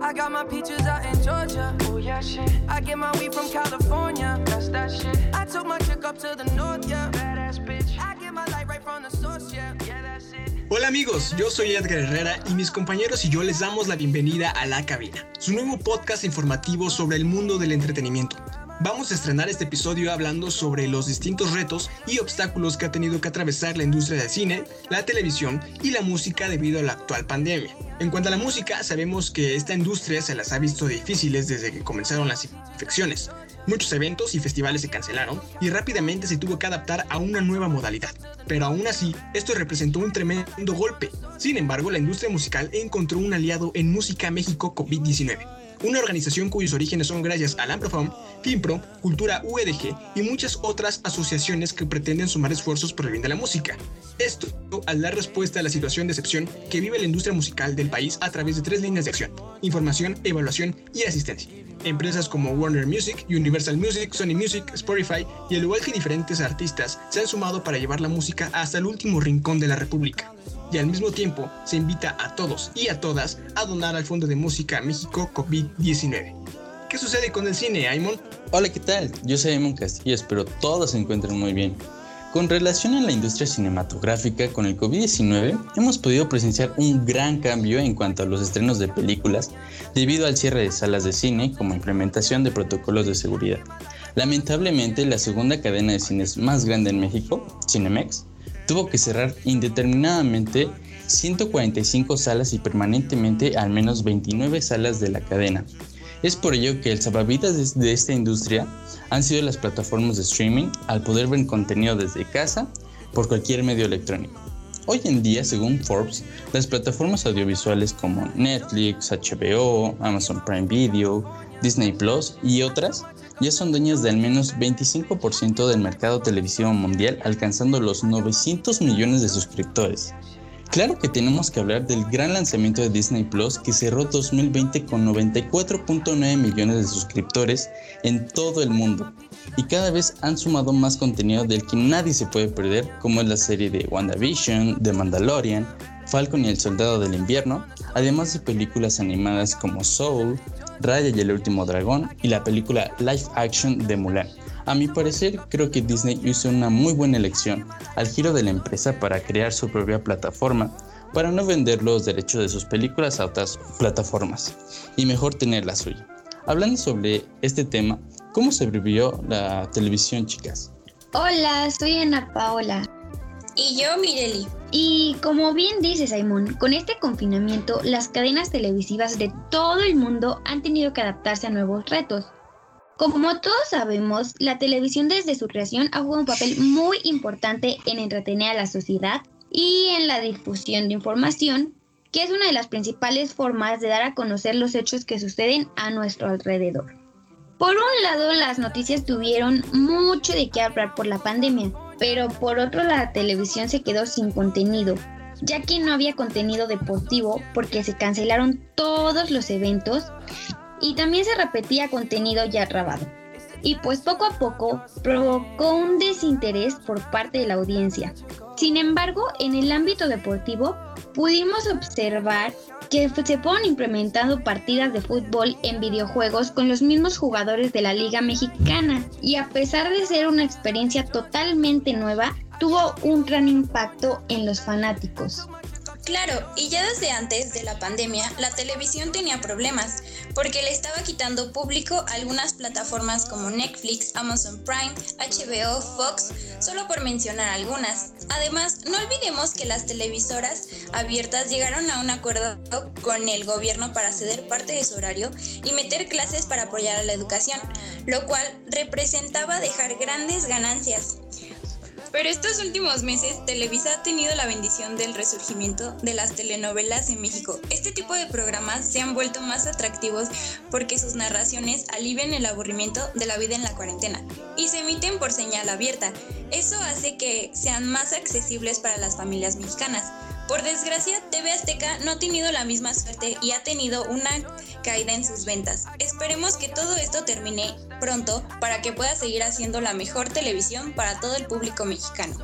I got my peaches out in Georgia. Oh yeah, shit. I get my weed from California. That's that shit. I took my chick up to the north, yeah. Badass bitch. I get my light right from the source, yeah. Yeah, that's it. Hola amigos, yo soy Edgar Herrera y mis compañeros y yo les damos la bienvenida a La Cabina, su nuevo podcast informativo sobre el mundo del entretenimiento. Vamos a estrenar este episodio hablando sobre los distintos retos y obstáculos que ha tenido que atravesar la industria del cine, la televisión y la música debido a la actual pandemia. En cuanto a la música, sabemos que esta industria se las ha visto difíciles desde que comenzaron las infecciones. Muchos eventos y festivales se cancelaron y rápidamente se tuvo que adaptar a una nueva modalidad. Pero aún así, esto representó un tremendo golpe. Sin embargo, la industria musical encontró un aliado en Música México COVID-19 una organización cuyos orígenes son gracias al Amprofam, FIMPRO, Cultura UEDG y muchas otras asociaciones que pretenden sumar esfuerzos por el bien de la música. Esto al dar respuesta a la situación de excepción que vive la industria musical del país a través de tres líneas de acción, información, evaluación y asistencia. Empresas como Warner Music, Universal Music, Sony Music, Spotify y al igual que diferentes artistas se han sumado para llevar la música hasta el último rincón de la República y al mismo tiempo se invita a todos y a todas a donar al Fondo de Música México COVID-19. ¿Qué sucede con el cine, Aymon? Hola, ¿qué tal? Yo soy Aymon Castillo, espero todos se encuentren muy bien. Con relación a la industria cinematográfica, con el COVID-19 hemos podido presenciar un gran cambio en cuanto a los estrenos de películas debido al cierre de salas de cine como implementación de protocolos de seguridad. Lamentablemente, la segunda cadena de cines más grande en México, Cinemex, tuvo que cerrar indeterminadamente 145 salas y permanentemente al menos 29 salas de la cadena. Es por ello que el salvavidas de esta industria han sido las plataformas de streaming al poder ver contenido desde casa por cualquier medio electrónico. Hoy en día, según Forbes, las plataformas audiovisuales como Netflix, HBO, Amazon Prime Video, Disney Plus y otras ya son dueñas de al menos 25% del mercado televisivo mundial, alcanzando los 900 millones de suscriptores. Claro que tenemos que hablar del gran lanzamiento de Disney Plus que cerró 2020 con 94.9 millones de suscriptores en todo el mundo y cada vez han sumado más contenido del que nadie se puede perder como es la serie de WandaVision, The Mandalorian, Falcon y el Soldado del Invierno, además de películas animadas como Soul, Raya y el último dragón y la película live action de Mulan. A mi parecer, creo que Disney hizo una muy buena elección al giro de la empresa para crear su propia plataforma para no vender los derechos de sus películas a otras plataformas y mejor tener la suya. Hablando sobre este tema, ¿cómo sobrevivió la televisión, chicas? Hola, soy Ana Paola. Y yo, Mireli. Y como bien dice Simón, con este confinamiento, las cadenas televisivas de todo el mundo han tenido que adaptarse a nuevos retos. Como todos sabemos, la televisión desde su creación ha jugado un papel muy importante en entretener a la sociedad y en la difusión de información, que es una de las principales formas de dar a conocer los hechos que suceden a nuestro alrededor. Por un lado, las noticias tuvieron mucho de qué hablar por la pandemia, pero por otro la televisión se quedó sin contenido, ya que no había contenido deportivo porque se cancelaron todos los eventos y también se repetía contenido ya grabado. Y pues poco a poco provocó un desinterés por parte de la audiencia. Sin embargo, en el ámbito deportivo pudimos observar que se fueron implementando partidas de fútbol en videojuegos con los mismos jugadores de la Liga Mexicana y a pesar de ser una experiencia totalmente nueva, tuvo un gran impacto en los fanáticos. Claro, y ya desde antes de la pandemia, la televisión tenía problemas, porque le estaba quitando público a algunas plataformas como Netflix, Amazon Prime, HBO, Fox, solo por mencionar algunas. Además, no olvidemos que las televisoras abiertas llegaron a un acuerdo con el gobierno para ceder parte de su horario y meter clases para apoyar a la educación, lo cual representaba dejar grandes ganancias. Pero estos últimos meses Televisa ha tenido la bendición del resurgimiento de las telenovelas en México. Este tipo de programas se han vuelto más atractivos porque sus narraciones alivian el aburrimiento de la vida en la cuarentena y se emiten por señal abierta. Eso hace que sean más accesibles para las familias mexicanas. Por desgracia, TV Azteca no ha tenido la misma suerte y ha tenido una caída en sus ventas. Esperemos que todo esto termine pronto para que pueda seguir haciendo la mejor televisión para todo el público mexicano.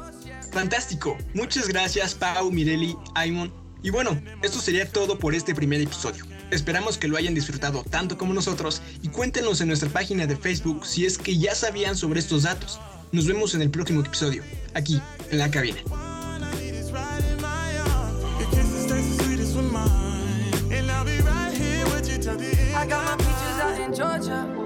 Fantástico. Muchas gracias Pau, Mireli, Aymon. Y bueno, esto sería todo por este primer episodio. Esperamos que lo hayan disfrutado tanto como nosotros y cuéntenos en nuestra página de Facebook si es que ya sabían sobre estos datos. Nos vemos en el próximo episodio, aquí en la cabina. I got my peaches out in Georgia. Yeah, shit.